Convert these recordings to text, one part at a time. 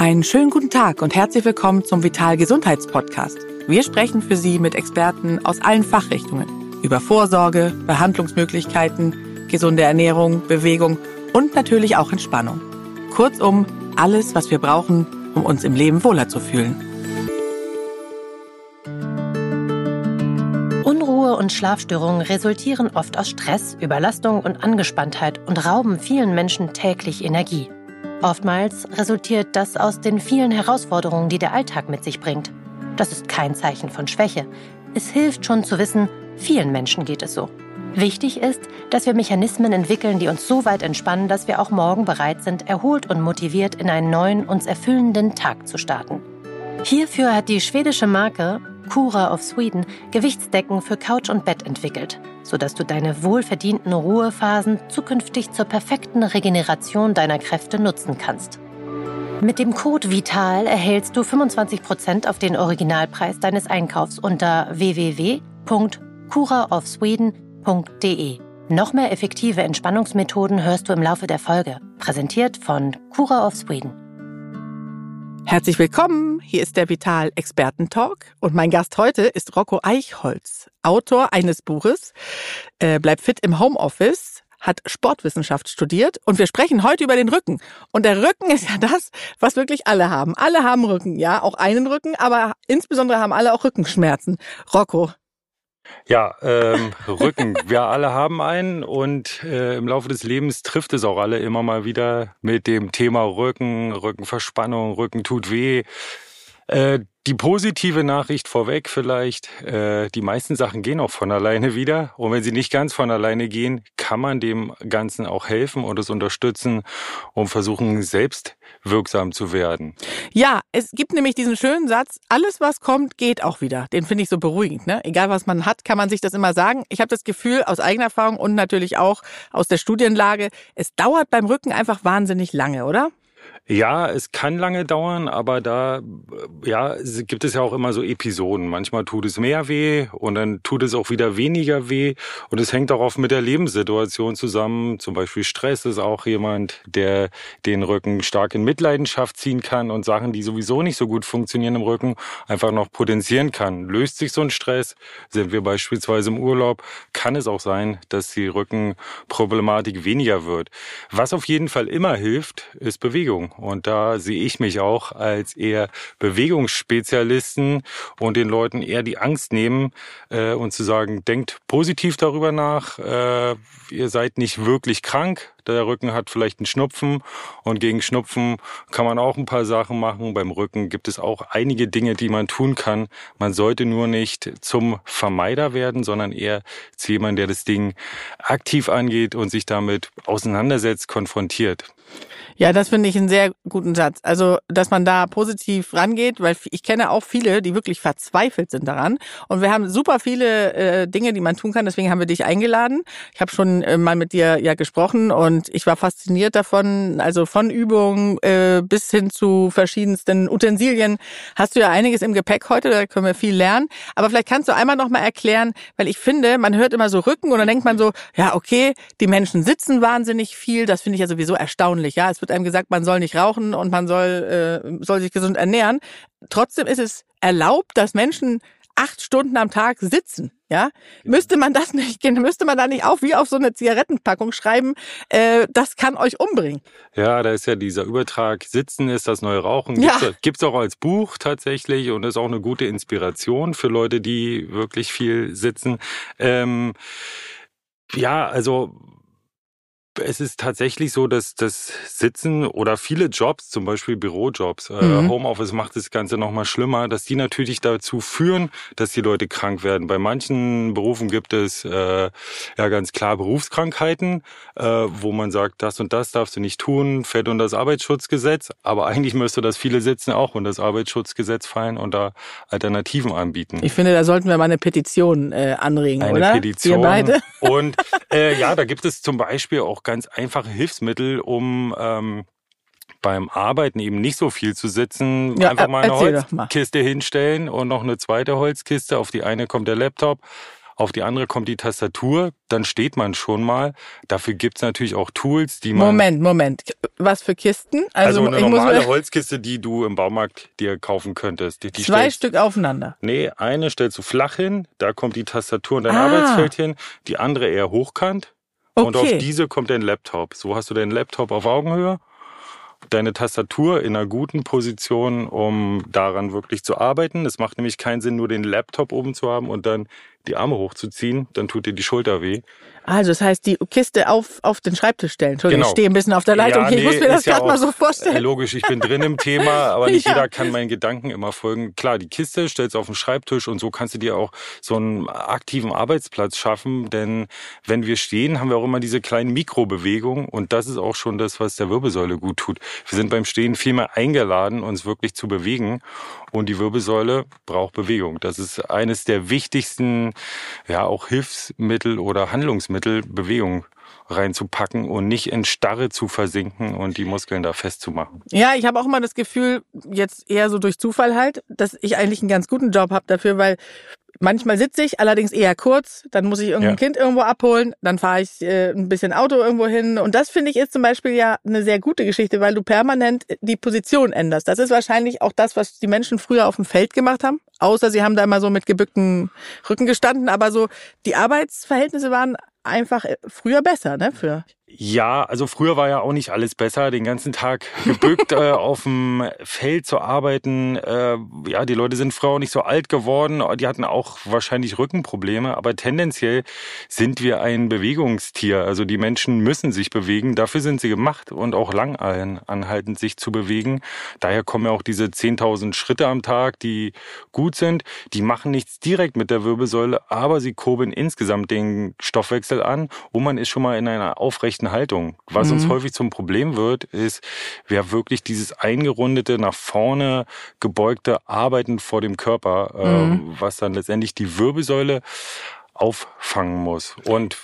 Einen schönen guten Tag und herzlich willkommen zum Vital Gesundheitspodcast. Wir sprechen für Sie mit Experten aus allen Fachrichtungen über Vorsorge, Behandlungsmöglichkeiten, gesunde Ernährung, Bewegung und natürlich auch Entspannung. Kurzum, alles, was wir brauchen, um uns im Leben wohler zu fühlen. Unruhe und Schlafstörungen resultieren oft aus Stress, Überlastung und Angespanntheit und rauben vielen Menschen täglich Energie. Oftmals resultiert das aus den vielen Herausforderungen, die der Alltag mit sich bringt. Das ist kein Zeichen von Schwäche. Es hilft schon zu wissen, vielen Menschen geht es so. Wichtig ist, dass wir Mechanismen entwickeln, die uns so weit entspannen, dass wir auch morgen bereit sind, erholt und motiviert in einen neuen, uns erfüllenden Tag zu starten. Hierfür hat die schwedische Marke Cura of Sweden Gewichtsdecken für Couch und Bett entwickelt, sodass du deine wohlverdienten Ruhephasen zukünftig zur perfekten Regeneration deiner Kräfte nutzen kannst. Mit dem Code VITAL erhältst du 25% auf den Originalpreis deines Einkaufs unter www.curaofsweden.de. Noch mehr effektive Entspannungsmethoden hörst du im Laufe der Folge, präsentiert von Cura of Sweden. Herzlich willkommen, hier ist der Vital Experten-Talk und mein Gast heute ist Rocco Eichholz, Autor eines Buches, äh, Bleib fit im Homeoffice, hat Sportwissenschaft studiert und wir sprechen heute über den Rücken. Und der Rücken ist ja das, was wirklich alle haben. Alle haben Rücken, ja, auch einen Rücken, aber insbesondere haben alle auch Rückenschmerzen. Rocco, ja, ähm, Rücken. Wir alle haben einen und äh, im Laufe des Lebens trifft es auch alle immer mal wieder mit dem Thema Rücken, Rückenverspannung, Rücken tut weh. Äh, die positive Nachricht vorweg vielleicht, äh, die meisten Sachen gehen auch von alleine wieder. Und wenn sie nicht ganz von alleine gehen, kann man dem Ganzen auch helfen und es unterstützen und versuchen, selbst wirksam zu werden. Ja, es gibt nämlich diesen schönen Satz, alles was kommt, geht auch wieder. Den finde ich so beruhigend. Ne? Egal was man hat, kann man sich das immer sagen. Ich habe das Gefühl aus eigener Erfahrung und natürlich auch aus der Studienlage, es dauert beim Rücken einfach wahnsinnig lange, oder? Ja, es kann lange dauern, aber da ja, gibt es ja auch immer so Episoden. Manchmal tut es mehr weh und dann tut es auch wieder weniger weh. Und es hängt auch oft mit der Lebenssituation zusammen. Zum Beispiel Stress ist auch jemand, der den Rücken stark in Mitleidenschaft ziehen kann und Sachen, die sowieso nicht so gut funktionieren im Rücken, einfach noch potenzieren kann. Löst sich so ein Stress, sind wir beispielsweise im Urlaub, kann es auch sein, dass die Rückenproblematik weniger wird. Was auf jeden Fall immer hilft, ist Bewegung. Und da sehe ich mich auch als eher Bewegungsspezialisten und den Leuten eher die Angst nehmen äh, und zu sagen, denkt positiv darüber nach, äh, ihr seid nicht wirklich krank, der Rücken hat vielleicht einen Schnupfen und gegen Schnupfen kann man auch ein paar Sachen machen. Beim Rücken gibt es auch einige Dinge, die man tun kann. Man sollte nur nicht zum Vermeider werden, sondern eher zu jemandem, der das Ding aktiv angeht und sich damit auseinandersetzt, konfrontiert. Ja, das finde ich einen sehr guten Satz. Also, dass man da positiv rangeht, weil ich kenne auch viele, die wirklich verzweifelt sind daran. Und wir haben super viele äh, Dinge, die man tun kann. Deswegen haben wir dich eingeladen. Ich habe schon äh, mal mit dir ja gesprochen und ich war fasziniert davon. Also von Übungen äh, bis hin zu verschiedensten Utensilien hast du ja einiges im Gepäck heute. Da können wir viel lernen. Aber vielleicht kannst du einmal noch mal erklären, weil ich finde, man hört immer so Rücken und dann denkt man so, ja okay, die Menschen sitzen wahnsinnig viel. Das finde ich ja sowieso erstaunlich. Ja, es wird einem gesagt, man soll nicht rauchen und man soll, äh, soll sich gesund ernähren. Trotzdem ist es erlaubt, dass Menschen acht Stunden am Tag sitzen. Ja, müsste man das nicht, müsste man da nicht auch wie auf so eine Zigarettenpackung schreiben, äh, das kann euch umbringen. Ja, da ist ja dieser Übertrag, Sitzen ist das neue Rauchen, gibt's, ja. gibt's auch als Buch tatsächlich und ist auch eine gute Inspiration für Leute, die wirklich viel sitzen. Ähm, ja, also es ist tatsächlich so, dass das Sitzen oder viele Jobs, zum Beispiel Bürojobs, äh, mhm. Homeoffice macht das Ganze nochmal schlimmer, dass die natürlich dazu führen, dass die Leute krank werden. Bei manchen Berufen gibt es äh, ja ganz klar Berufskrankheiten, äh, wo man sagt, das und das darfst du nicht tun, fällt unter das Arbeitsschutzgesetz. Aber eigentlich müsste das viele Sitzen auch unter das Arbeitsschutzgesetz fallen und da Alternativen anbieten. Ich finde, da sollten wir mal eine Petition äh, anregen, eine oder? Eine Petition. Wir beide. Und äh, ja, da gibt es zum Beispiel auch ganz einfache Hilfsmittel, um ähm, beim Arbeiten eben nicht so viel zu sitzen. Ja, Einfach mal eine Holzkiste mal. hinstellen und noch eine zweite Holzkiste. Auf die eine kommt der Laptop, auf die andere kommt die Tastatur, dann steht man schon mal. Dafür gibt's natürlich auch Tools, die man. Moment, Moment. Was für Kisten? Also, also eine normale Holzkiste, die du im Baumarkt dir kaufen könntest. Die, die zwei stellst, Stück aufeinander. Nee, eine stellst du flach hin, da kommt die Tastatur und dein ah. Arbeitsfeld hin, die andere eher hochkant. Okay. Und auf diese kommt dein Laptop. So hast du deinen Laptop auf Augenhöhe deine Tastatur in einer guten Position, um daran wirklich zu arbeiten. Es macht nämlich keinen Sinn, nur den Laptop oben zu haben und dann die Arme hochzuziehen, dann tut dir die Schulter weh. Also das heißt, die Kiste auf, auf den Schreibtisch stellen. Entschuldigung, genau. ich stehe ein bisschen auf der Leitung. Ja, nee, ich muss mir das gerade ja mal so vorstellen. Äh, logisch, ich bin drin im Thema, aber nicht ja. jeder kann meinen Gedanken immer folgen. Klar, die Kiste stellst du auf den Schreibtisch und so kannst du dir auch so einen aktiven Arbeitsplatz schaffen. Denn wenn wir stehen, haben wir auch immer diese kleinen Mikrobewegungen und das ist auch schon das, was der Wirbelsäule gut tut. Wir sind beim Stehen viel mehr eingeladen, uns wirklich zu bewegen und die Wirbelsäule braucht Bewegung. Das ist eines der wichtigsten, ja, auch Hilfsmittel oder Handlungsmittel, Bewegung reinzupacken und nicht in Starre zu versinken und die Muskeln da festzumachen. Ja, ich habe auch immer das Gefühl, jetzt eher so durch Zufall halt, dass ich eigentlich einen ganz guten Job habe dafür, weil Manchmal sitze ich, allerdings eher kurz. Dann muss ich irgendein ja. Kind irgendwo abholen. Dann fahre ich äh, ein bisschen Auto irgendwo hin. Und das finde ich ist zum Beispiel ja eine sehr gute Geschichte, weil du permanent die Position änderst. Das ist wahrscheinlich auch das, was die Menschen früher auf dem Feld gemacht haben. Außer sie haben da immer so mit gebückten Rücken gestanden. Aber so die Arbeitsverhältnisse waren einfach äh, früher besser, ne? Für ja, also früher war ja auch nicht alles besser, den ganzen Tag gebückt äh, auf dem Feld zu arbeiten. Äh, ja, die Leute sind früher auch nicht so alt geworden, die hatten auch wahrscheinlich Rückenprobleme, aber tendenziell sind wir ein Bewegungstier. Also die Menschen müssen sich bewegen, dafür sind sie gemacht und auch lang anhaltend sich zu bewegen. Daher kommen ja auch diese 10.000 Schritte am Tag, die gut sind. Die machen nichts direkt mit der Wirbelsäule, aber sie kurbeln insgesamt den Stoffwechsel an und man ist schon mal in einer aufrechten aufrechten Haltung. Was mhm. uns häufig zum Problem wird, ist, wer wirklich dieses eingerundete, nach vorne gebeugte Arbeiten vor dem Körper, mhm. äh, was dann letztendlich die Wirbelsäule auffangen muss. Und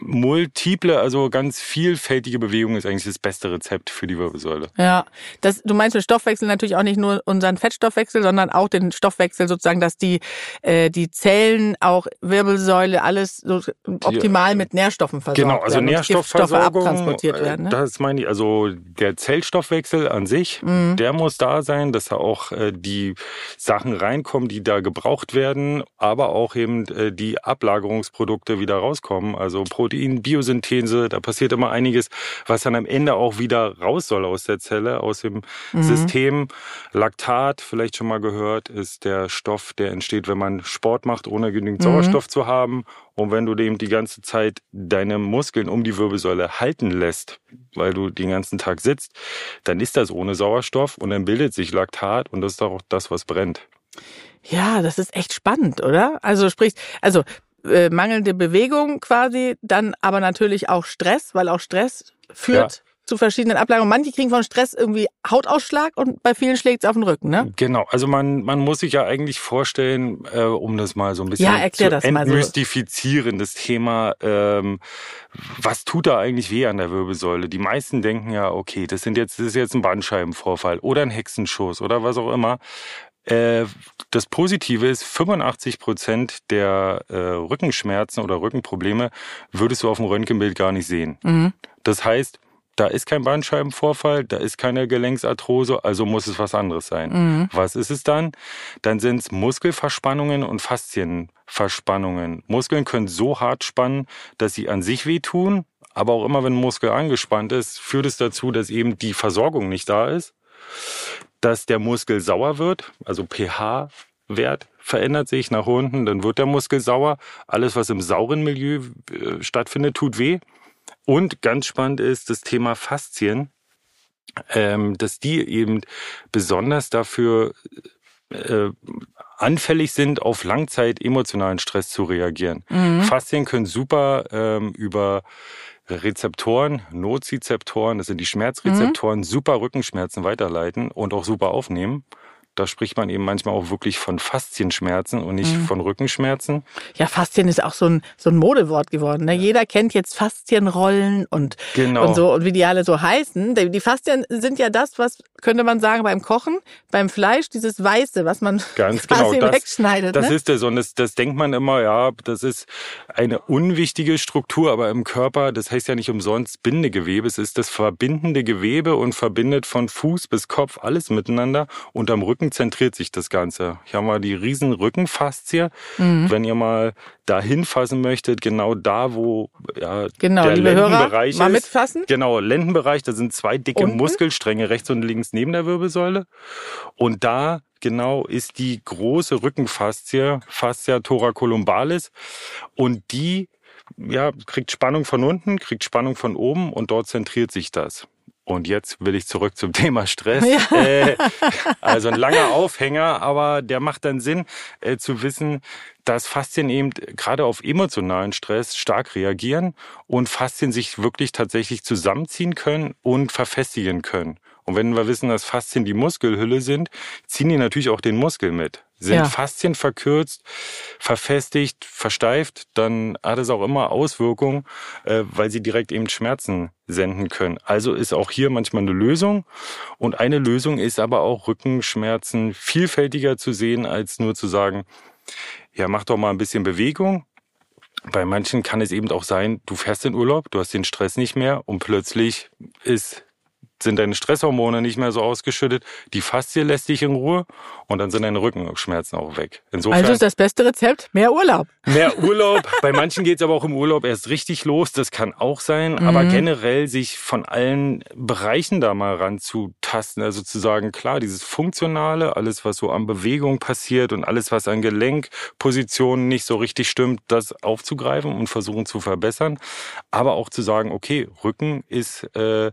multiple, also ganz vielfältige Bewegung ist eigentlich das beste Rezept für die Wirbelsäule. Ja, das, du meinst mit Stoffwechsel natürlich auch nicht nur unseren Fettstoffwechsel, sondern auch den Stoffwechsel sozusagen, dass die äh, die Zellen auch Wirbelsäule alles so optimal mit Nährstoffen versorgt Genau, also Nährstoffversorgung. Abtransportiert werden, ne? Das meine ich, also der Zellstoffwechsel an sich, mhm. der muss da sein, dass da auch äh, die Sachen reinkommen, die da gebraucht werden, aber auch eben äh, die Ablagerungsprodukte wieder rauskommen, also Protein, Biosynthese, da passiert immer einiges, was dann am Ende auch wieder raus soll aus der Zelle, aus dem mhm. System. Laktat, vielleicht schon mal gehört, ist der Stoff, der entsteht, wenn man Sport macht, ohne genügend mhm. Sauerstoff zu haben. Und wenn du dem die ganze Zeit deine Muskeln um die Wirbelsäule halten lässt, weil du den ganzen Tag sitzt, dann ist das ohne Sauerstoff und dann bildet sich Laktat und das ist auch das, was brennt. Ja, das ist echt spannend, oder? Also sprich, also äh, mangelnde Bewegung quasi, dann aber natürlich auch Stress, weil auch Stress führt ja. zu verschiedenen Ablagerungen. Manche kriegen von Stress irgendwie Hautausschlag und bei vielen schlägt es auf den Rücken, ne? Genau, also man, man muss sich ja eigentlich vorstellen, äh, um das mal so ein bisschen ja, zu entmystifizieren, so. das Thema, ähm, was tut da eigentlich weh an der Wirbelsäule? Die meisten denken ja, okay, das sind jetzt, das ist jetzt ein Bandscheibenvorfall oder ein Hexenschuss oder was auch immer. Äh, das Positive ist, 85 Prozent der äh, Rückenschmerzen oder Rückenprobleme würdest du auf dem Röntgenbild gar nicht sehen. Mhm. Das heißt, da ist kein Bandscheibenvorfall, da ist keine Gelenksarthrose, also muss es was anderes sein. Mhm. Was ist es dann? Dann sind es Muskelverspannungen und Faszienverspannungen. Muskeln können so hart spannen, dass sie an sich wehtun, aber auch immer, wenn ein Muskel angespannt ist, führt es dazu, dass eben die Versorgung nicht da ist dass der Muskel sauer wird, also pH-Wert verändert sich nach unten, dann wird der Muskel sauer. Alles, was im sauren Milieu äh, stattfindet, tut weh. Und ganz spannend ist das Thema Faszien, ähm, dass die eben besonders dafür äh, anfällig sind, auf Langzeit emotionalen Stress zu reagieren. Mhm. Faszien können super ähm, über Rezeptoren, Nozizeptoren, das sind die Schmerzrezeptoren, mhm. super Rückenschmerzen weiterleiten und auch super aufnehmen. Da spricht man eben manchmal auch wirklich von Faszienschmerzen und nicht mhm. von Rückenschmerzen. Ja, Faszien ist auch so ein, so ein Modewort geworden. Ne? Ja. Jeder kennt jetzt Faszienrollen und, genau. und so und wie die alle so heißen. Die Faszien sind ja das, was könnte man sagen, beim Kochen, beim Fleisch, dieses Weiße, was man Ganz genau, das, wegschneidet. das ne? ist es. Und das, das denkt man immer, ja, das ist eine unwichtige Struktur, aber im Körper, das heißt ja nicht umsonst Bindegewebe, es ist das verbindende Gewebe und verbindet von Fuß bis Kopf alles miteinander und am Rücken zentriert sich das Ganze. Hier haben wir die riesen Rückenfaszie. Mhm. Wenn ihr mal dahin fassen möchtet, genau da, wo ja, Genau, der liebe Hörer, Lendenbereich mal ist. mitfassen. Genau, Lendenbereich, da sind zwei dicke Unten? Muskelstränge rechts und links neben der Wirbelsäule. Und da genau ist die große Rückenfaszie, Fascia thoracolumbalis. Und die ja, kriegt Spannung von unten, kriegt Spannung von oben und dort zentriert sich das. Und jetzt will ich zurück zum Thema Stress. Ja. Äh, also ein langer Aufhänger, aber der macht dann Sinn, äh, zu wissen, dass Faszien eben gerade auf emotionalen Stress stark reagieren und Faszien sich wirklich tatsächlich zusammenziehen können und verfestigen können. Und wenn wir wissen, dass Faszien die Muskelhülle sind, ziehen die natürlich auch den Muskel mit. Sind Ja. Faszien verkürzt, verfestigt, versteift, dann hat es auch immer Auswirkungen, äh, weil sie direkt eben Schmerzen senden können. Also ist auch hier manchmal eine Lösung. Und eine Lösung ist aber auch Rückenschmerzen vielfältiger zu sehen, als nur zu sagen, ja, mach doch mal ein bisschen Bewegung. Bei manchen kann es eben auch sein, du fährst in Urlaub, du hast den Stress nicht mehr und plötzlich ist sind deine Stresshormone nicht mehr so ausgeschüttet, die Faszie lässt dich in Ruhe und dann sind deine Rückenschmerzen auch weg. Insofern Also ist das beste Rezept mehr Urlaub. mehr Urlaub. Bei manchen geht's aber auch im Urlaub erst richtig los, das kann auch sein. Aber Mhm. generell sich von allen Bereichen da mal ranzutasten. Also zu sagen, klar, dieses Funktionale, alles, was so an Bewegung passiert und alles, was an Gelenkpositionen nicht so richtig stimmt, das aufzugreifen und versuchen zu verbessern. Aber auch zu sagen, okay, Rücken ist äh,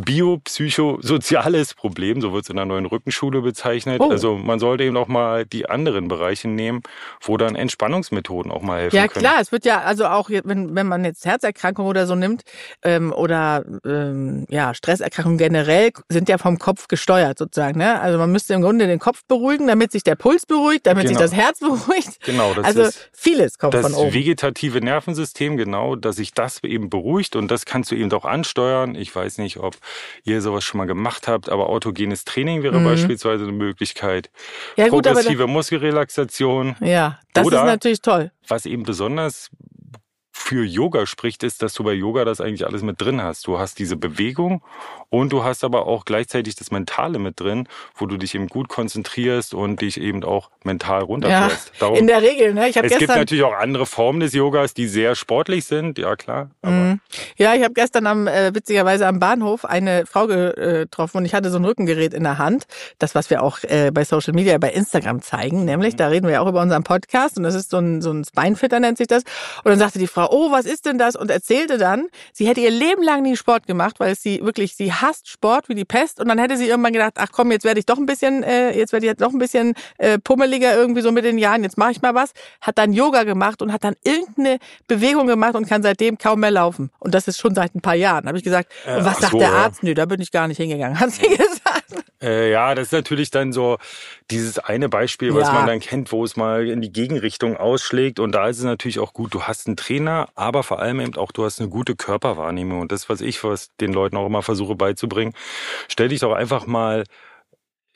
biopsychosoziales Problem, so wird es in der neuen Rückenschule bezeichnet. Oh. Also man sollte eben auch mal die anderen Bereiche nehmen, wo dann Entspannungsmethoden auch mal helfen Ja können. klar, es wird ja also auch, wenn, wenn man jetzt Herzerkrankungen oder so nimmt ähm, oder ähm, ja Stresserkrankungen generell sind ja vom Kopf gesteuert sozusagen. Ne? Also man müsste im Grunde den Kopf beruhigen, damit sich der Puls beruhigt, damit sich Genau. das Herz beruhigt. Genau, das also ist vieles kommt das von oben. vegetative Nervensystem, genau, dass sich das eben beruhigt und das kannst du eben auch ansteuern. Ich weiß nicht, ob ihr sowas schon mal gemacht habt, aber autogenes Training wäre Mhm. beispielsweise eine Möglichkeit. Ja gut, Progressive Muskelrelaxation. ja, das ist natürlich toll. Was eben besonders für Yoga spricht, ist, dass du bei Yoga das eigentlich alles mit drin hast. Du hast diese Bewegung und du hast aber auch gleichzeitig das Mentale mit drin, wo du dich eben gut konzentrierst und dich eben auch mental Ja, runterfährst. Darum, in der Regel. Ne? Ich habe es gibt gestern natürlich auch andere Formen des Yogas, die sehr sportlich sind, ja klar. Mhm. Ja, ich habe gestern am äh, witzigerweise am Bahnhof eine Frau getroffen und ich hatte so ein Rückengerät in der Hand, das was wir auch äh, bei Social Media, bei Instagram zeigen, nämlich da reden wir ja auch über unseren Podcast und das ist so ein so ein Spinefitter nennt sich das und dann sagte die Frau, oh, was ist denn das und erzählte dann, sie hätte ihr Leben lang nie Sport gemacht, weil sie wirklich sie hasst Sport wie die Pest und dann hätte sie irgendwann gedacht, ach komm, jetzt werde ich doch ein bisschen äh, jetzt werde ich jetzt noch ein bisschen äh, pummeliger irgendwie so mit den Jahren, jetzt mache ich mal was, hat dann Yoga gemacht und hat dann irgendeine Bewegung gemacht und kann seitdem kaum mehr laufen. Und das ist schon seit ein paar Jahren. Habe ich gesagt, Äh, und was sagt so, der ja. Arzt? Nö, da bin ich gar nicht hingegangen, hat sie gesagt. Äh, ja, das ist natürlich dann so dieses eine Beispiel, was Ja. man dann kennt, wo es mal in die Gegenrichtung ausschlägt. Und da ist es natürlich auch gut, du hast einen Trainer, aber vor allem eben auch, du hast eine gute Körperwahrnehmung. Und das, was ich, was den Leuten auch immer versuche beizubringen, stell dich doch einfach mal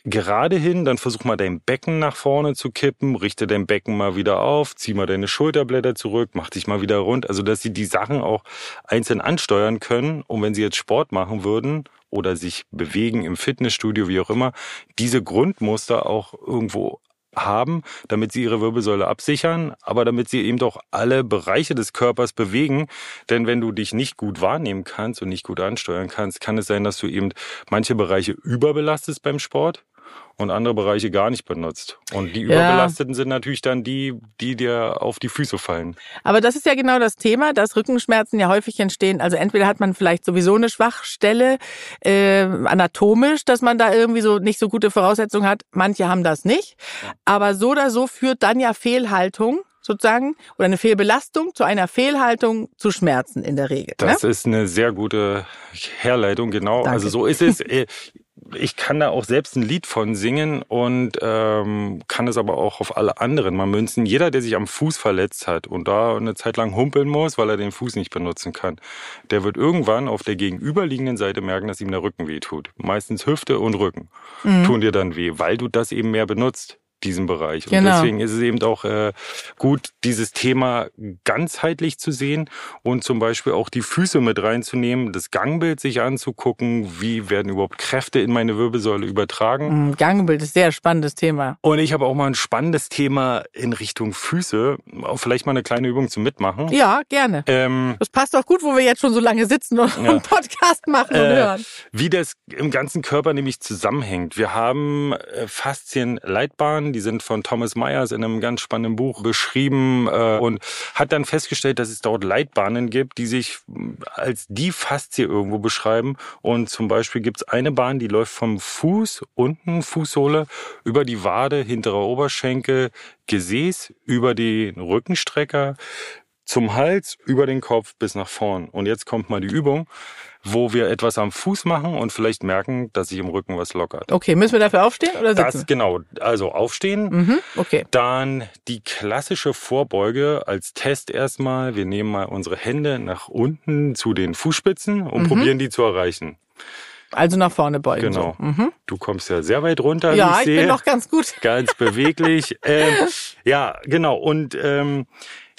gerade hin, dann versuch mal dein Becken nach vorne zu kippen, richte dein Becken mal wieder auf, zieh mal deine Schulterblätter zurück, mach dich mal wieder rund. Also, dass sie die Sachen auch einzeln ansteuern können. Und wenn sie jetzt Sport machen würden oder sich bewegen im Fitnessstudio, wie auch immer, diese Grundmuster auch irgendwo haben, damit sie ihre Wirbelsäule absichern, aber damit sie eben doch alle Bereiche des Körpers bewegen. Denn wenn du dich nicht gut wahrnehmen kannst und nicht gut ansteuern kannst, kann es sein, dass du eben manche Bereiche überbelastest beim Sport und andere Bereiche gar nicht benutzt. Und die Ja. überbelasteten sind natürlich dann die, die dir auf die Füße fallen. Aber das ist ja genau das Thema, dass Rückenschmerzen ja häufig entstehen. Also entweder hat man vielleicht sowieso eine Schwachstelle äh, anatomisch, dass man da irgendwie so nicht so gute Voraussetzungen hat. Manche haben das nicht. Aber so oder so führt dann ja Fehlhaltung sozusagen oder eine Fehlbelastung zu einer Fehlhaltung zu Schmerzen in der Regel. Das ne? ist eine sehr gute Herleitung, genau. Danke. Also so ist es. Ich kann da auch selbst ein Lied von singen und ähm, kann es aber auch auf alle anderen mal münzen. Jeder, der sich am Fuß verletzt hat und da eine Zeit lang humpeln muss, weil er den Fuß nicht benutzen kann, der wird irgendwann auf der gegenüberliegenden Seite merken, dass ihm der Rücken weh tut. Meistens Hüfte und Rücken mhm. tun dir dann weh, weil du das eben mehr benutzt diesem Bereich. Und genau. deswegen ist es eben auch äh, gut, dieses Thema ganzheitlich zu sehen und zum Beispiel auch die Füße mit reinzunehmen, das Gangbild sich anzugucken, wie werden überhaupt Kräfte in meine Wirbelsäule übertragen. Mm, Gangbild ist sehr spannendes Thema. Und ich habe auch mal ein spannendes Thema in Richtung Füße, auch vielleicht mal eine kleine Übung zum Mitmachen. Ja, gerne. Ähm, das passt doch gut, wo wir jetzt schon so lange sitzen und ja. Podcast machen und äh, hören. Wie das im ganzen Körper nämlich zusammenhängt. Wir haben äh, Faszienleitbahnen, die sind von Thomas Myers in einem ganz spannenden Buch beschrieben äh, und hat dann festgestellt, dass es dort Leitbahnen gibt, die sich als die Faszie irgendwo beschreiben. Und zum Beispiel gibt es eine Bahn, die läuft vom Fuß unten, Fußsohle, über die Wade, hinterer Oberschenkel, Gesäß, über den Rückenstrecker, zum Hals, über den Kopf bis nach vorn. Und jetzt kommt mal die Übung wo wir etwas am Fuß machen und vielleicht merken, dass sich im Rücken was lockert. Okay, müssen wir dafür aufstehen oder sitzen? Das genau, also aufstehen. Mhm, okay. Dann die klassische Vorbeuge als Test erstmal. Wir nehmen mal unsere Hände nach unten zu den Fußspitzen und mhm. probieren die zu erreichen. Also nach vorne beugen. Genau. So. Mhm. Du kommst ja sehr weit runter. Ja, ich, ich sehe. bin noch ganz gut. Ganz beweglich. ähm, ja, genau. Und ähm,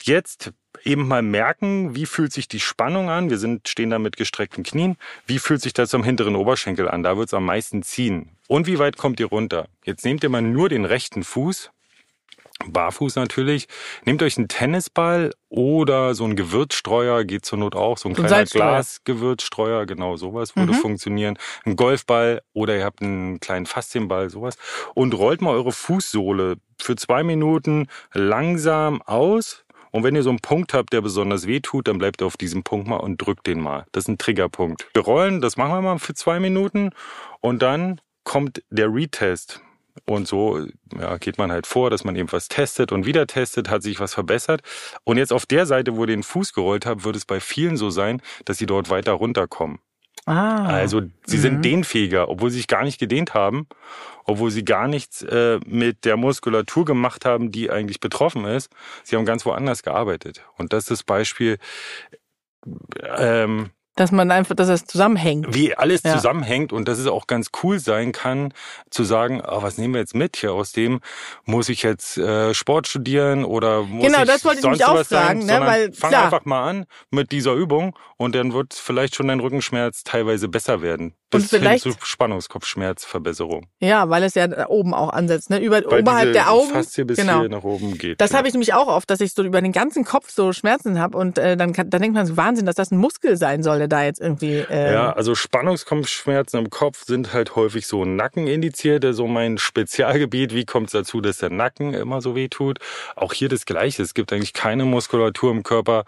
jetzt eben mal merken, wie fühlt sich die Spannung an. Wir sind, stehen da mit gestreckten Knien. Wie fühlt sich das am hinteren Oberschenkel an? Da wird es am meisten ziehen. Und wie weit kommt ihr runter? Jetzt nehmt ihr mal nur den rechten Fuß, barfuß natürlich. Nehmt euch einen Tennisball oder so ein Gewürzstreuer, geht zur Not auch. So ein kleiner Glasgewürzstreuer, genau sowas würde mhm. funktionieren. Ein Golfball oder ihr habt einen kleinen Faszienball, sowas. Und rollt mal eure Fußsohle für zwei Minuten langsam aus und wenn ihr so einen Punkt habt, der besonders weh tut, dann bleibt auf diesem Punkt mal und drückt den mal. Das ist ein Triggerpunkt. Wir rollen, das machen wir mal für zwei Minuten und dann kommt der Retest. Und so ja, geht man halt vor, dass man eben was testet und wieder testet, hat sich was verbessert. Und jetzt auf der Seite, wo ihr den Fuß gerollt habt, wird es bei vielen so sein, dass sie dort weiter runterkommen. Ah. Also sie mhm. sind dehnfähiger, obwohl sie sich gar nicht gedehnt haben, obwohl sie gar nichts äh, mit der Muskulatur gemacht haben, die eigentlich betroffen ist. Sie haben ganz woanders gearbeitet. Und das ist das Beispiel, ähm, dass man einfach, dass es zusammenhängt. Wie alles ja. zusammenhängt und dass es auch ganz cool sein kann, zu sagen, oh, was nehmen wir jetzt mit hier aus dem? Muss ich jetzt äh, Sport studieren oder muss genau, ich das wollte sonst ich mich auch fragen, ne? Weil, fang klar. einfach mal an mit dieser Übung und dann wird vielleicht schon dein Rückenschmerz teilweise besser werden. Bis und vielleicht hin zu Spannungskopfschmerzverbesserung. Ja, weil es ja oben auch ansetzt, ne? Über, weil oberhalb der Augen. Fast hier bis genau. hier nach oben geht. Das ja. habe ich nämlich auch oft, dass ich so über den ganzen Kopf so Schmerzen habe und äh, dann, kann, dann denkt man so Wahnsinn, dass das ein Muskel sein soll, da jetzt irgendwie. Äh, ja, also Spannungskopfschmerzen im Kopf sind halt häufig so Nacken indiziert, so mein Spezialgebiet. Wie kommt es dazu, dass der Nacken immer so weh tut? Auch hier das Gleiche. Es gibt eigentlich keine Muskulatur im Körper,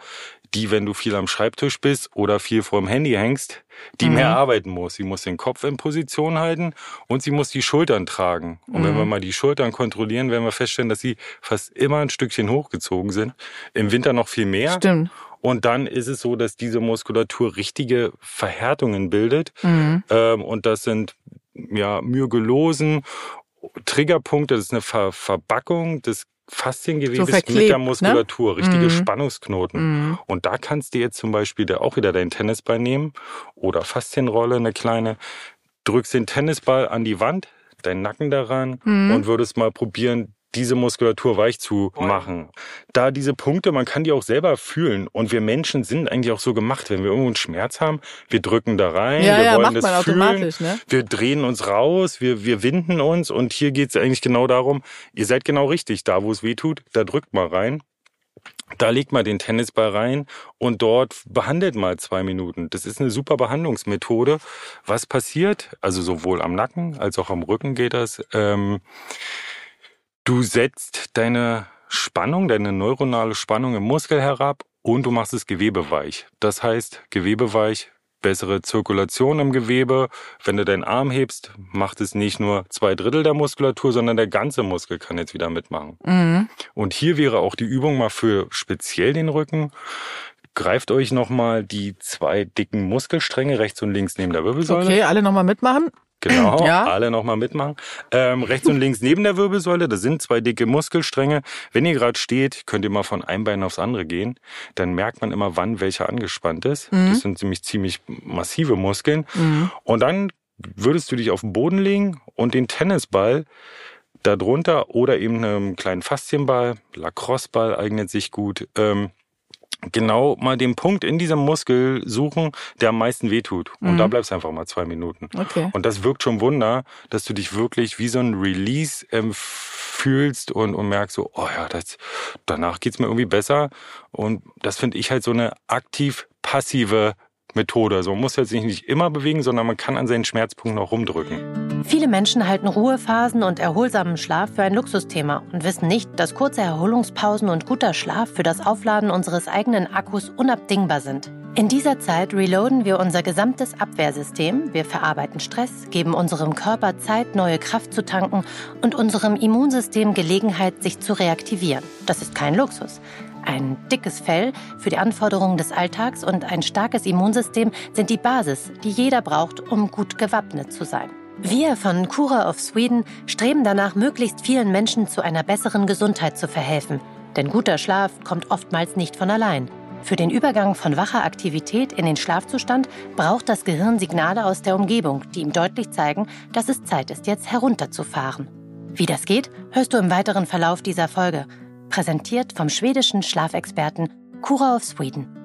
die, wenn du viel am Schreibtisch bist oder viel vor dem Handy hängst, die mhm. mehr arbeiten muss. Sie muss den Kopf in Position halten und sie muss die Schultern tragen. Und mhm. wenn wir mal die Schultern kontrollieren, werden wir feststellen, dass sie fast immer ein Stückchen hochgezogen sind. Im Winter noch viel mehr. Stimmt. Und dann ist es so, dass diese Muskulatur richtige Verhärtungen bildet. Mhm. Ähm, und das sind ja Myogelosen, Triggerpunkte, das ist eine Ver Verbackung des Fasziengewebes so mit der ne? Muskulatur, ne? richtige mhm. Spannungsknoten. Mhm. Und da kannst du jetzt zum Beispiel auch wieder dein Tennisball nehmen oder Faszienrolle, eine kleine, drückst den Tennisball an die Wand, deinen Nacken daran mhm. und würdest mal probieren, diese Muskulatur weich zu machen. Da diese Punkte, man kann die auch selber fühlen. Und wir Menschen sind eigentlich auch so gemacht, wenn wir irgendwo einen Schmerz haben, wir drücken da rein, ja, wir ja, wollen das fühlen, ne? wir drehen uns raus, wir, wir winden uns. Und hier geht es eigentlich genau darum, ihr seid genau richtig, da wo es weh tut, da drückt mal rein. Da legt mal den Tennisball rein und dort behandelt mal zwei Minuten. Das ist eine super Behandlungsmethode. Was passiert? Also sowohl am Nacken als auch am Rücken geht das. Ähm, Du setzt deine Spannung, deine neuronale Spannung im Muskel herab und du machst das Gewebe weich. Das heißt, Gewebe weich, bessere Zirkulation im Gewebe. Wenn du deinen Arm hebst, macht es nicht nur zwei Drittel der Muskulatur, sondern der ganze Muskel kann jetzt wieder mitmachen. Mhm. Und hier wäre auch die Übung mal für speziell den Rücken. Greift euch nochmal die zwei dicken Muskelstränge rechts und links neben der Wirbelsäule. Okay, alle nochmal mitmachen. Genau, Ja. alle nochmal mitmachen. Ähm, rechts und links neben der Wirbelsäule, das sind zwei dicke Muskelstränge. Wenn ihr gerade steht, könnt ihr mal von einem Bein aufs andere gehen. Dann merkt man immer, wann welcher angespannt ist. Das sind nämlich ziemlich massive Muskeln. Und dann würdest du dich auf den Boden legen und den Tennisball darunter oder eben einen kleinen Faszienball, Lacrosseball eignet sich gut, ähm, genau mal den Punkt in diesem Muskel suchen, der am meisten wehtut. Und da bleibst du einfach mal zwei Minuten. Okay. Und das wirkt schon Wunder, dass du dich wirklich wie so ein Release ähm, fühlst und, und merkst so, oh ja, das, danach geht's mir irgendwie besser. Und das finde ich halt so eine aktiv-passive Methode. Also man muss jetzt sich nicht immer bewegen, sondern man kann an seinen Schmerzpunkten auch rumdrücken. Viele Menschen halten Ruhephasen und erholsamen Schlaf für ein Luxusthema und wissen nicht, dass kurze Erholungspausen und guter Schlaf für das Aufladen unseres eigenen Akkus unabdingbar sind. In dieser Zeit reloaden wir unser gesamtes Abwehrsystem, wir verarbeiten Stress, geben unserem Körper Zeit, neue Kraft zu tanken und unserem Immunsystem Gelegenheit, sich zu reaktivieren. Das ist kein Luxus. Ein dickes Fell für die Anforderungen des Alltags und ein starkes Immunsystem sind die Basis, die jeder braucht, um gut gewappnet zu sein. Wir von Cura of Sweden streben danach, möglichst vielen Menschen zu einer besseren Gesundheit zu verhelfen. Denn guter Schlaf kommt oftmals nicht von allein. Für den Übergang von wacher Aktivität in den Schlafzustand braucht das Gehirn Signale aus der Umgebung, die ihm deutlich zeigen, dass es Zeit ist, jetzt herunterzufahren. Wie das geht, hörst du im weiteren Verlauf dieser Folge. Präsentiert vom schwedischen Schlafexperten Cura of Sweden.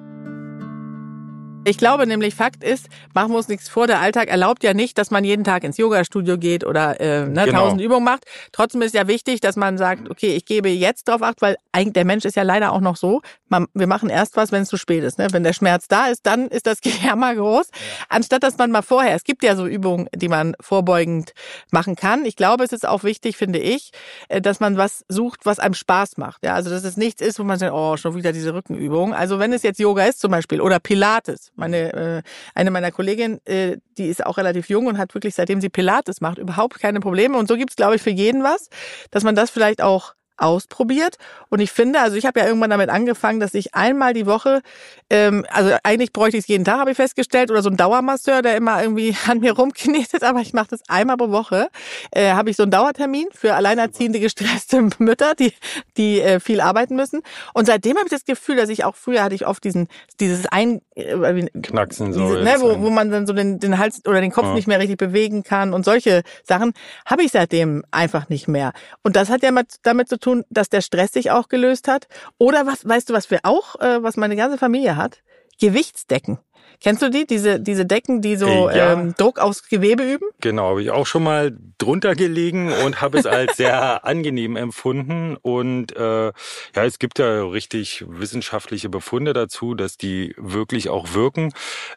Ich glaube nämlich, Fakt ist, machen wir uns nichts vor, der Alltag erlaubt ja nicht, dass man jeden Tag ins Yoga-Studio geht oder äh, ne, Genau. tausend Übungen macht. Trotzdem ist ja wichtig, dass man sagt, okay, ich gebe jetzt drauf acht, weil eigentlich der Mensch ist ja leider auch noch so, man, wir machen erst was, wenn es zu spät ist. Ne? Wenn der Schmerz da ist, dann ist das Gejammer groß. Anstatt dass man mal vorher, es gibt ja so Übungen, die man vorbeugend machen kann. Ich glaube, es ist auch wichtig, finde ich, äh, dass man was sucht, was einem Spaß macht. Ja, also dass es nichts ist, wo man sagt, oh, schon wieder diese Rückenübung. Also wenn es jetzt Yoga ist zum Beispiel oder Pilates. Meine äh, eine meiner Kolleginnen, äh, die ist auch relativ jung und hat wirklich seitdem sie Pilates macht überhaupt keine Probleme. Und so gibt's glaube ich für jeden was, dass man das vielleicht auch ausprobiert. Und ich finde, also ich habe ja irgendwann damit angefangen, dass ich einmal die Woche, ähm, also eigentlich bräuchte ich es jeden Tag, habe ich festgestellt, oder so ein Dauermasseur, der immer irgendwie an mir rumknetet, aber ich mache das einmal pro Woche, äh, habe ich so einen Dauertermin für alleinerziehende, gestresste Mütter, die, die äh, viel arbeiten müssen. Und seitdem habe ich das Gefühl, dass ich auch früher hatte ich oft diesen, dieses ein, äh, Knacksen so. diese, ne, wo, wo man dann so den, den Hals oder den Kopf Ja. nicht mehr richtig bewegen kann und solche Sachen habe ich seitdem einfach nicht mehr. Und das hat ja mit, damit zu tun, dass der Stress sich auch gelöst hat. Oder was, weißt du, was wir auch, äh, was meine ganze Familie hat? Gewichtsdecken. Kennst du die? Diese, diese Decken, die so Äh, ja. ähm, Druck aufs Gewebe üben? Genau, habe ich auch schon mal drunter gelegen und habe es als sehr angenehm empfunden. Und äh, ja, es gibt ja richtig wissenschaftliche Befunde dazu, dass die wirklich auch wirken.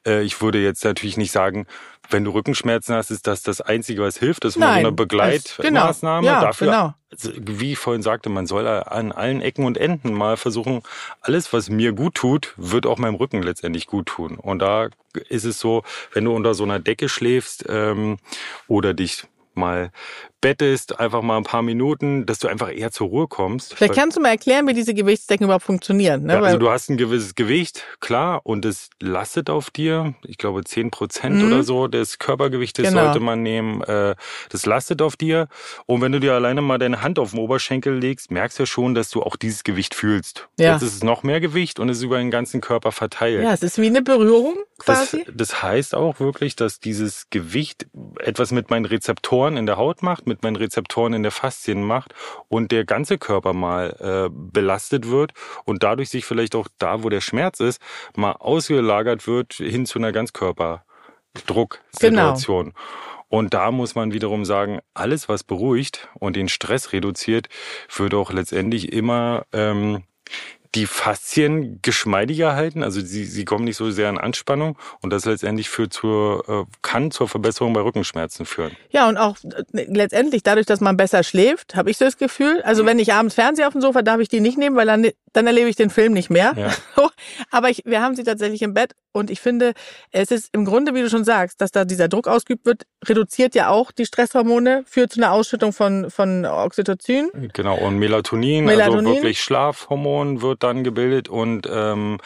Äh, ich würde jetzt natürlich nicht sagen, wenn du Rückenschmerzen hast, ist das das Einzige, was hilft. Das ist Nein, eine Begleitmaßnahme. genau. Ja, Dafür, genau. also, wie ich vorhin sagte, man soll an allen Ecken und Enden mal versuchen, alles, was mir gut tut, wird auch meinem Rücken letztendlich gut tun. Und da ist es so, wenn du unter so einer Decke schläfst ähm, oder dich mal bettest, einfach mal ein paar Minuten, dass du einfach eher zur Ruhe kommst. Vielleicht kannst du mal erklären, wie diese Gewichtsdecken überhaupt funktionieren. Ne? Ja, also du hast ein gewisses Gewicht, klar, und es lastet auf dir. Ich glaube, 10 Prozent Mhm. oder so des Körpergewichtes Genau. sollte man nehmen. Äh, Das lastet auf dir. Und wenn du dir alleine mal deine Hand auf den Oberschenkel legst, merkst du ja schon, dass du auch dieses Gewicht fühlst. Ja. Jetzt ist es noch mehr Gewicht und es ist über den ganzen Körper verteilt. ja, es ist wie eine Berührung Das, quasi. das heißt auch wirklich, dass dieses Gewicht etwas mit meinen Rezeptoren in der Haut macht, mit meinen Rezeptoren in der Faszien macht und der ganze Körper mal äh, belastet wird und dadurch sich vielleicht auch da, wo der Schmerz ist, mal ausgelagert wird hin zu einer Ganzkörperdrucksituation. Und da muss man wiederum sagen, alles, was beruhigt und den Stress reduziert, wird auch letztendlich immer ähm, die Faszien geschmeidiger halten, also sie, sie kommen nicht so sehr in Anspannung und das letztendlich führt zur, äh, kann zur Verbesserung bei Rückenschmerzen führen. Ja, und auch äh, letztendlich dadurch, dass man besser schläft, habe ich so das Gefühl. Also wenn ich abends Fernseher auf dem Sofa, darf ich die nicht nehmen, weil dann, dann erlebe ich den Film nicht mehr. Ja. Aber ich, wir haben sie tatsächlich im Bett und ich finde, es ist im Grunde, wie du schon sagst, dass da dieser Druck ausgeübt wird, reduziert ja auch die Stresshormone, führt zu einer Ausschüttung von, von Oxytocin. Genau, und Melatonin, Melatonin. also wirklich Schlafhormon wird dann gebildet und ähm,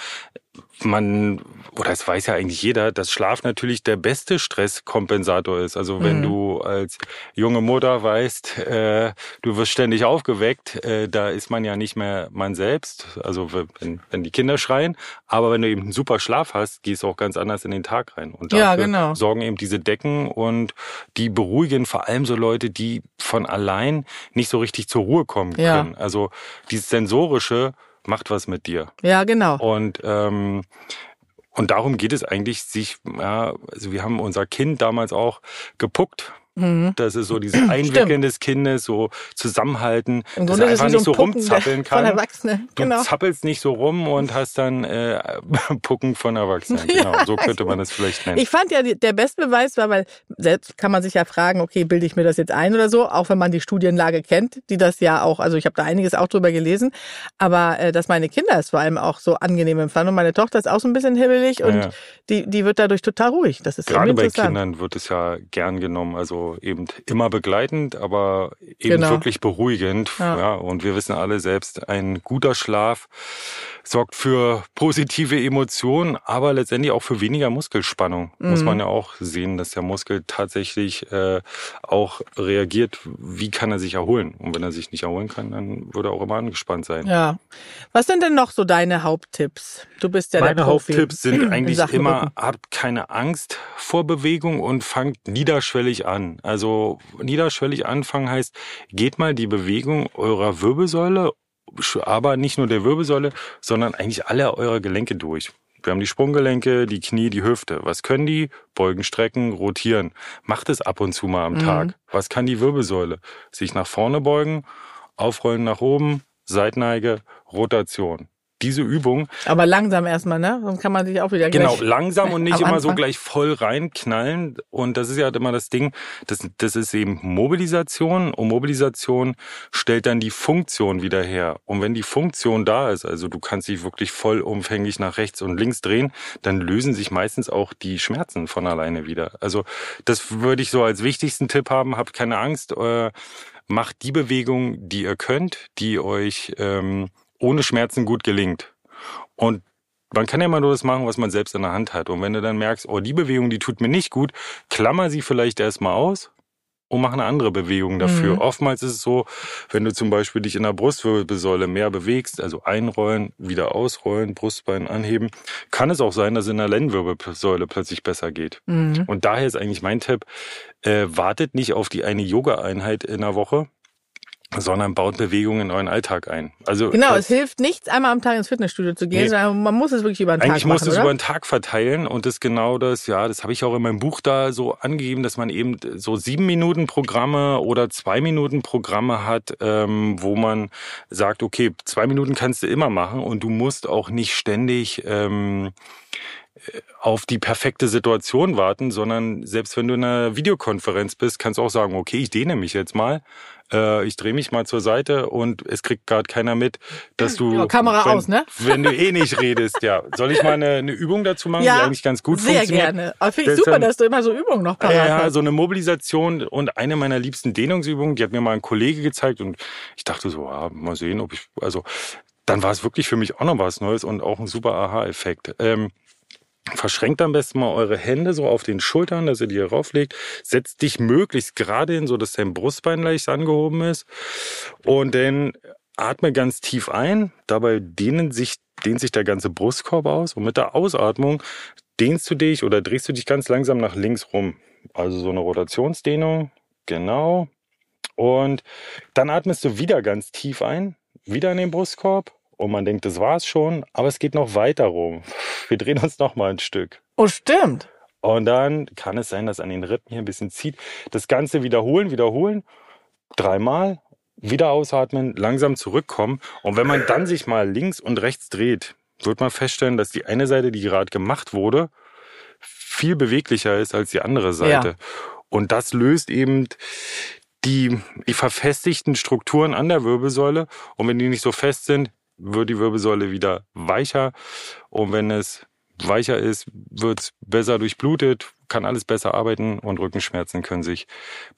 man, oder es weiß ja eigentlich jeder, dass Schlaf natürlich der beste Stresskompensator ist. Also wenn mhm. du als junge Mutter weißt, äh, du wirst ständig aufgeweckt, äh, da ist man ja nicht mehr man selbst. Also wenn, wenn die Kinder schreien. Aber wenn du eben einen super Schlaf hast, gehst du auch ganz anders in den Tag rein. Und dafür ja, genau. sorgen eben diese Decken und die beruhigen vor allem so Leute, die von allein nicht so richtig zur Ruhe kommen können. Ja. Also dieses sensorische macht was mit dir. Ja, genau. Und ähm, und darum geht es eigentlich, sich, ja, also wir haben unser Kind damals auch gepuckt Mhm. Das ist so dieses Einwickeln des Kindes, so zusammenhalten, Im dass er einfach nicht so, rumzappeln kann. Von Erwachsenen. Genau. Du zappelst nicht so rum und hast dann äh, Pucken von Erwachsenen. Genau, ja, so könnte man das vielleicht nennen. Ich fand ja, der beste Beweis war, weil selbst kann man sich ja fragen, okay, bilde ich mir das jetzt ein oder so, auch wenn man die Studienlage kennt, die das ja auch, also ich habe da einiges auch drüber gelesen, aber äh, dass meine Kinder es vor allem auch so angenehm empfanden und meine Tochter ist auch so ein bisschen hibbelig und ja. die, die wird dadurch total ruhig. Das ist Gerade bei Kindern wird es ja gern genommen, also eben immer begleitend, aber eben genau. wirklich beruhigend. Ja. ja. Und wir wissen alle selbst, ein guter Schlaf sorgt für positive Emotionen, aber letztendlich auch für weniger Muskelspannung. Mhm. Muss man ja auch sehen, dass der Muskel tatsächlich äh, auch reagiert. Wie kann er sich erholen? Und wenn er sich nicht erholen kann, dann würde er auch immer angespannt sein. Ja. Was sind denn noch so deine Haupttipps? Du bist ja Meine der Profi Haupttipps sind eigentlich immer, habt keine Angst vor Bewegung und fangt niederschwellig an. Also niederschwellig anfangen heißt, geht mal die Bewegung eurer Wirbelsäule aber nicht nur der Wirbelsäule, sondern eigentlich alle eure Gelenke durch. Wir haben die Sprunggelenke, die Knie, die Hüfte. Was können die? Beugen, strecken, rotieren. Macht es ab und zu mal am mhm. Tag. Was kann die Wirbelsäule? Sich nach vorne beugen, aufrollen nach oben, Seitneige, Rotation diese Übung. Aber langsam erstmal, ne? Sonst kann man sich auch wieder Genau, langsam und nicht immer so gleich voll reinknallen. Und das ist ja immer das Ding, das, das ist eben Mobilisation und Mobilisation stellt dann die Funktion wieder her. Und wenn die Funktion da ist, also du kannst dich wirklich vollumfänglich nach rechts und links drehen, dann lösen sich meistens auch die Schmerzen von alleine wieder. Also das würde ich so als wichtigsten Tipp haben, habt keine Angst, äh, macht die Bewegung, die ihr könnt, die euch ähm, ohne Schmerzen gut gelingt. Und man kann ja immer nur das machen, was man selbst in der Hand hat. Und wenn du dann merkst, oh, die Bewegung, die tut mir nicht gut, klammer sie vielleicht erstmal aus und mach eine andere Bewegung dafür. Mhm. Oftmals ist es so, wenn du zum Beispiel dich in der Brustwirbelsäule mehr bewegst, also einrollen, wieder ausrollen, Brustbein anheben, kann es auch sein, dass es in der Lendenwirbelsäule plötzlich besser geht. Mhm. Und daher ist eigentlich mein Tipp, äh, wartet nicht auf die eine Yoga-Einheit in der Woche, sondern baut Bewegungen in euren Alltag ein. Also genau, es hilft nichts, einmal am Tag ins Fitnessstudio zu gehen, nee. sondern man muss es wirklich über den Tag Eigentlich machen. Eigentlich muss es über den Tag verteilen und das genau das, ja, das habe ich auch in meinem Buch da so angegeben, dass man eben so sieben Minuten Programme oder zwei Minuten Programme hat, ähm, wo man sagt, okay, zwei Minuten kannst du immer machen und du musst auch nicht ständig ähm, auf die perfekte Situation warten, sondern selbst wenn du in einer Videokonferenz bist, kannst du auch sagen, okay, ich dehne mich jetzt mal, äh, ich drehe mich mal zur Seite und es kriegt gerade keiner mit, dass du ja, Kamera wenn, aus, ne? Wenn du eh nicht redest, ja. Soll ich mal eine, eine Übung dazu machen, ja, die eigentlich ganz gut sehr funktioniert? Sehr gerne. Aber finde ich super, dass du immer so Übungen noch parat ja, hast. Ja, so eine Mobilisation und eine meiner liebsten Dehnungsübungen, die hat mir mal ein Kollege gezeigt und ich dachte so, ja, mal sehen, ob ich, also dann war es wirklich für mich auch noch was Neues und auch ein super Aha-Effekt. Ähm, Verschränkt am besten mal eure Hände so auf den Schultern, dass ihr die hier rauflegt. Setzt dich möglichst gerade hin, so dass dein Brustbein leicht angehoben ist. Und dann atme ganz tief ein. Dabei dehnen sich, dehnt sich der ganze Brustkorb aus. Und mit der Ausatmung dehnst du dich oder drehst du dich ganz langsam nach links rum. Also so eine Rotationsdehnung. Genau. Und dann atmest du wieder ganz tief ein. Wieder in den Brustkorb und man denkt, das war's schon, aber es geht noch weiter rum. Wir drehen uns noch mal ein Stück. Oh, stimmt. Und dann kann es sein, dass an den Rippen hier ein bisschen zieht. Das Ganze wiederholen, wiederholen. Dreimal. Wieder ausatmen, langsam zurückkommen. Und wenn man dann sich mal links und rechts dreht, wird man feststellen, dass die eine Seite, die gerade gemacht wurde, viel beweglicher ist als die andere Seite. Ja. Und das löst eben die, die verfestigten Strukturen an der Wirbelsäule. Und wenn die nicht so fest sind, wird die Wirbelsäule wieder weicher. Und wenn es weicher ist, wird's besser durchblutet, kann alles besser arbeiten und Rückenschmerzen können sich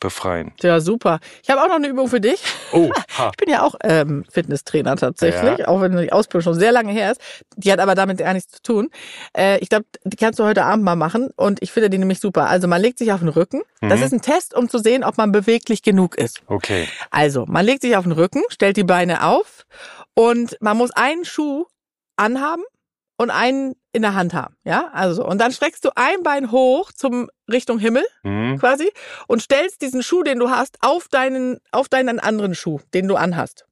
befreien. Ja, super. Ich habe auch noch eine Übung für dich. Oh, ha. Ich bin ja auch ähm, Fitnesstrainer tatsächlich, Ja. auch wenn die Ausbildung schon sehr lange her ist. Die hat aber damit gar nichts zu tun. Äh, ich glaube, die kannst du heute Abend mal machen und ich finde die nämlich super. Also man legt sich auf den Rücken. Das Mhm. ist ein Test, um zu sehen, ob man beweglich genug ist. Okay. Also, man legt sich auf den Rücken, stellt die Beine auf und man muss einen Schuh anhaben und einen in der Hand haben, ja? Also, so. und dann streckst du ein Bein hoch zum Richtung Himmel Mhm. quasi und stellst diesen Schuh, den du hast, auf deinen auf deinen anderen Schuh, den du anhast.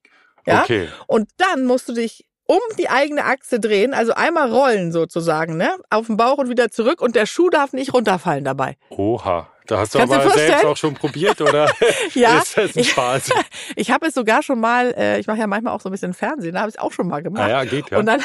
Ja? Okay. Und dann musst du dich um die eigene Achse drehen, also einmal rollen sozusagen, ne? Auf den Bauch und wieder zurück und der Schuh darf nicht runterfallen dabei. Oha. Da hast du Kannst aber selbst auch schon probiert, oder? Ja, Ist das ein ich- Spaß? Ich habe es sogar schon mal, äh, ich mache ja manchmal auch so ein bisschen Fernsehen, da habe ich es auch schon mal gemacht. Ah ja, geht, ja. Und dann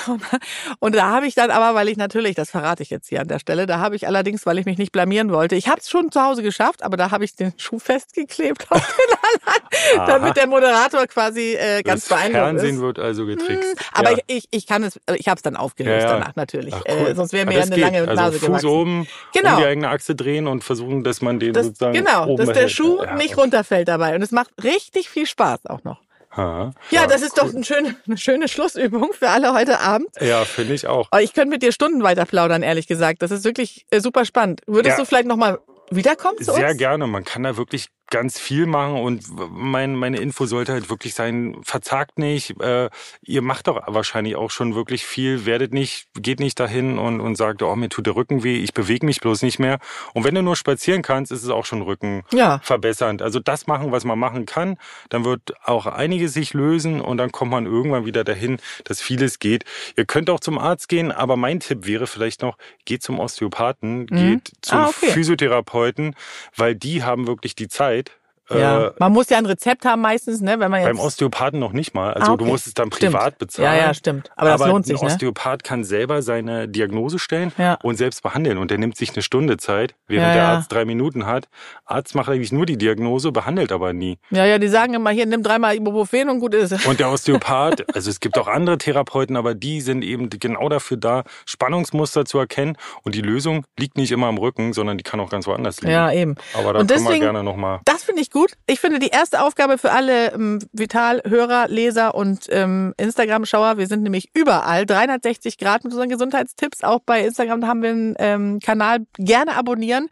und da habe ich dann aber, weil ich natürlich, das verrate ich jetzt hier an der Stelle, da habe ich allerdings, weil ich mich nicht blamieren wollte, ich habe es schon zu Hause geschafft, aber da habe ich den Schuh festgeklebt auf den anderen, damit der Moderator quasi äh, ganz das beeindruckt Fernsehen ist. wird also getrickst. Hm, Aber ja. ich, ich, ich kann es, ich habe es dann aufgelöst Ja, ja. danach natürlich. Ach, cool. äh, sonst wäre mir ja eine geht. lange also Nase Fuß gewachsen. oben, Genau. um die eigene Achse drehen und versuchen, dass man den Das, sozusagen genau, dass der behält. Schuh Ja, nicht runterfällt dabei. Und es macht richtig viel Spaß auch noch. Aha. Ja, das ist doch eine schöne, eine schöne Schlussübung für alle heute Abend. Ja, finde ich auch. Ich könnte mit dir Stunden weiter plaudern, ehrlich gesagt. Das ist wirklich äh, super spannend. Würdest Ja. du vielleicht nochmal wiederkommen zu Sehr uns? gerne. Man kann da wirklich ganz viel machen und mein, meine Info sollte halt wirklich sein, verzagt nicht. Äh, ihr macht doch wahrscheinlich auch schon wirklich viel. Werdet nicht, geht nicht dahin und, und sagt, oh, mir tut der Rücken weh, ich bewege mich bloß nicht mehr. Und wenn du nur spazieren kannst, ist es auch schon Rücken Ja. verbessernd. Also das machen, was man machen kann, dann wird auch einiges sich lösen und dann kommt man irgendwann wieder dahin, dass vieles geht. Ihr könnt auch zum Arzt gehen, aber mein Tipp wäre vielleicht noch, geht zum Osteopathen, geht zum Ah, okay. Physiotherapeuten, weil die haben wirklich die Zeit. Ja. Äh, Man muss ja ein Rezept haben meistens, ne, wenn man jetzt. beim Osteopathen noch nicht mal. Also Ah, okay. du musst es dann Stimmt. privat bezahlen. Ja, ja, stimmt. Aber das lohnt sich, ein ne? Osteopath kann selber seine Diagnose stellen Ja. und selbst behandeln. Und der nimmt sich eine Stunde Zeit, während Ja, der. Arzt drei Minuten hat. Arzt macht eigentlich nur die Diagnose, behandelt aber nie. Ja, ja, die sagen immer hier, nimm dreimal Ibuprofen und gut ist es. Und der Osteopath, also es gibt auch andere Therapeuten, aber die sind eben genau dafür da, Spannungsmuster zu erkennen. Und die Lösung liegt nicht immer am Rücken, sondern die kann auch ganz woanders liegen. Ja, eben. Aber da und können wir gerne nochmal. Das finde ich gut. Ich finde die erste Aufgabe für alle ähm, Vital-Hörer, Leser und ähm, Instagram-Schauer, wir sind nämlich überall, 360 Grad mit unseren Gesundheitstipps. Auch bei Instagram haben wir einen ähm, Kanal, gerne abonnieren,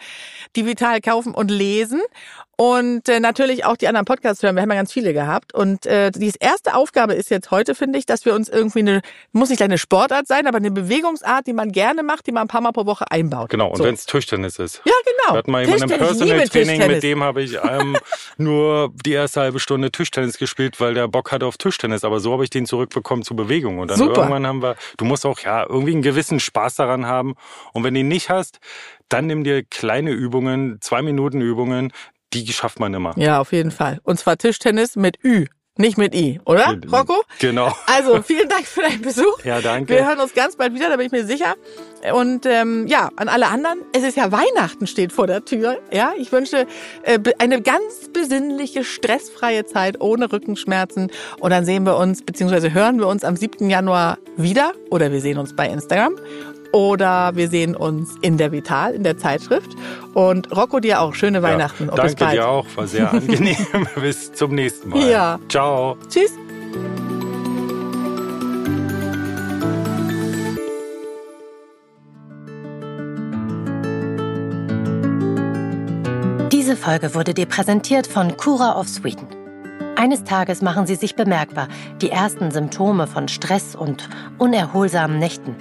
die Vital kaufen und lesen. Und äh, natürlich auch die anderen Podcasts hören. Wir haben ja ganz viele gehabt. Und äh, die erste Aufgabe ist jetzt heute, finde ich, dass wir uns irgendwie eine, muss nicht gleich eine Sportart sein, aber eine Bewegungsart, die man gerne macht, die man ein paar Mal pro Woche einbaut. Genau, und So. wenn es Tischtennis ist. Ja, genau. Wir hatten mal jemanden im Personal Training, mit dem habe ich ähm, nur die erste halbe Stunde Tischtennis gespielt, weil der Bock hatte auf Tischtennis. Aber so habe ich den zurückbekommen zur Bewegung. Und dann Super. irgendwann haben wir, du musst auch ja irgendwie einen gewissen Spaß daran haben. Und wenn du ihn nicht hast, dann nimm dir kleine Übungen, zwei Minuten Übungen, die schafft man immer. Ja, auf jeden Fall. Und zwar Tischtennis mit Ü, nicht mit I, oder, Rocco? Genau. Also, vielen Dank für deinen Besuch. Ja, danke. Wir hören uns ganz bald wieder, da bin ich mir sicher. Und ähm, ja, an alle anderen, es ist ja Weihnachten steht vor der Tür. Ja, ich wünsche äh, eine ganz besinnliche, stressfreie Zeit ohne Rückenschmerzen. Und dann sehen wir uns, beziehungsweise hören wir uns am 7. Januar wieder. Oder wir sehen uns bei Instagram. Oder wir sehen uns in der Vital, in der Zeitschrift. Und Rocco, dir auch schöne Weihnachten. Ja, bis danke bald. dir auch, war sehr angenehm. Bis zum nächsten Mal. Ja. Ciao. Tschüss. Diese Folge wurde dir präsentiert von Cura of Sweden. Eines Tages machen sie sich bemerkbar, die ersten Symptome von Stress und unerholsamen Nächten.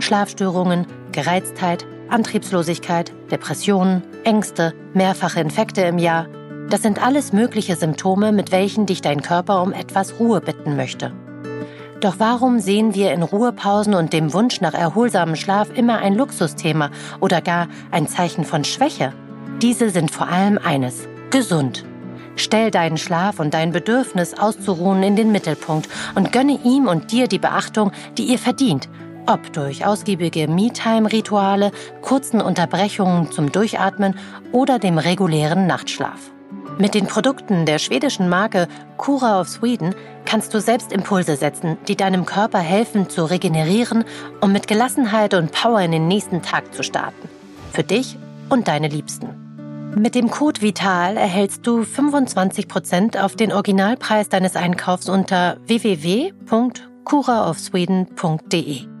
Schlafstörungen, Gereiztheit, Antriebslosigkeit, Depressionen, Ängste, mehrfache Infekte im Jahr. Das sind alles mögliche Symptome, mit welchen dich dein Körper um etwas Ruhe bitten möchte. Doch warum sehen wir in Ruhepausen und dem Wunsch nach erholsamem Schlaf immer ein Luxusthema oder gar ein Zeichen von Schwäche? Diese sind vor allem eines, gesund. Stell deinen Schlaf und dein Bedürfnis auszuruhen in den Mittelpunkt und gönne ihm und dir die Beachtung, die ihr verdient, ob durch ausgiebige Me-Time-Rituale, kurzen Unterbrechungen zum Durchatmen oder dem regulären Nachtschlaf. Mit den Produkten der schwedischen Marke Cura of Sweden kannst du selbst Impulse setzen, die deinem Körper helfen zu regenerieren und mit Gelassenheit und Power in den nächsten Tag zu starten. Für dich und deine Liebsten. Mit dem Code VITAL erhältst du 25% auf den Originalpreis deines Einkaufs unter www.curaofsweden.de.